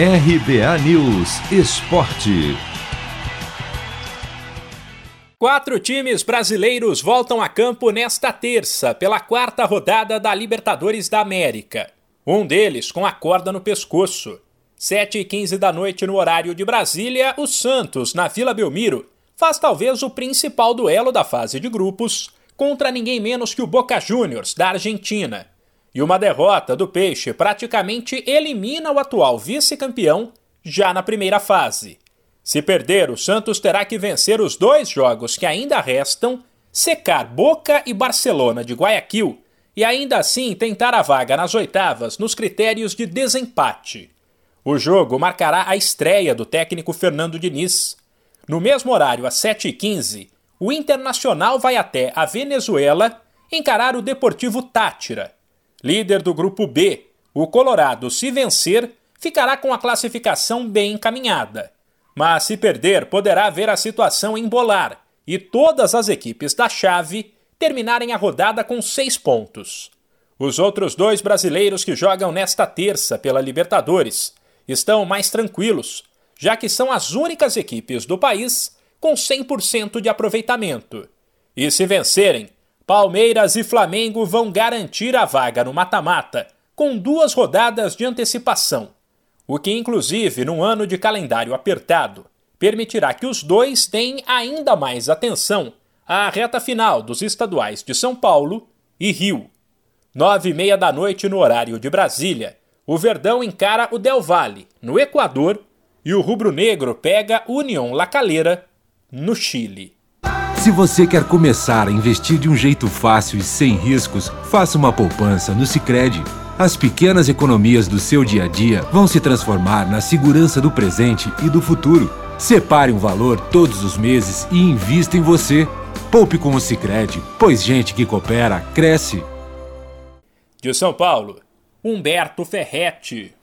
RBA News Esporte. Quatro times brasileiros voltam a campo nesta terça, pela quarta rodada da Libertadores da América. Um deles com a corda no pescoço. 7 e 15 da noite no horário de Brasília, o Santos, na Vila Belmiro, faz talvez o principal duelo da fase de grupos contra ninguém menos que o Boca Juniors, da Argentina. E uma derrota do Peixe praticamente elimina o atual vice-campeão já na primeira fase. Se perder, o Santos terá que vencer os dois jogos que ainda restam, secar Boca e Barcelona de Guayaquil e ainda assim tentar a vaga nas oitavas nos critérios de desempate. O jogo marcará a estreia do técnico Fernando Diniz. No mesmo horário, às 7h15, o Internacional vai até a Venezuela encarar o Deportivo Tátira. Líder do grupo B, o Colorado, se vencer, ficará com a classificação bem encaminhada. Mas se perder, poderá ver a situação embolar e todas as equipes da chave terminarem a rodada com seis pontos. Os outros dois brasileiros que jogam nesta terça pela Libertadores estão mais tranquilos, já que são as únicas equipes do país com 100% de aproveitamento. E se vencerem, Palmeiras e Flamengo vão garantir a vaga no mata-mata, com duas rodadas de antecipação, o que, inclusive, num ano de calendário apertado, permitirá que os dois deem ainda mais atenção à reta final dos estaduais de São Paulo e Rio. Nove e meia da noite no horário de Brasília, o Verdão encara o Del Valle, no Equador, e o Rubro Negro pega União La Calera, no Chile. Se você quer começar a investir de um jeito fácil e sem riscos, faça uma poupança no Sicredi. As pequenas economias do seu dia a dia vão se transformar na segurança do presente e do futuro. Separe um valor todos os meses e invista em você. Poupe com o Sicredi, pois gente que coopera cresce. De São Paulo, Humberto Ferretti.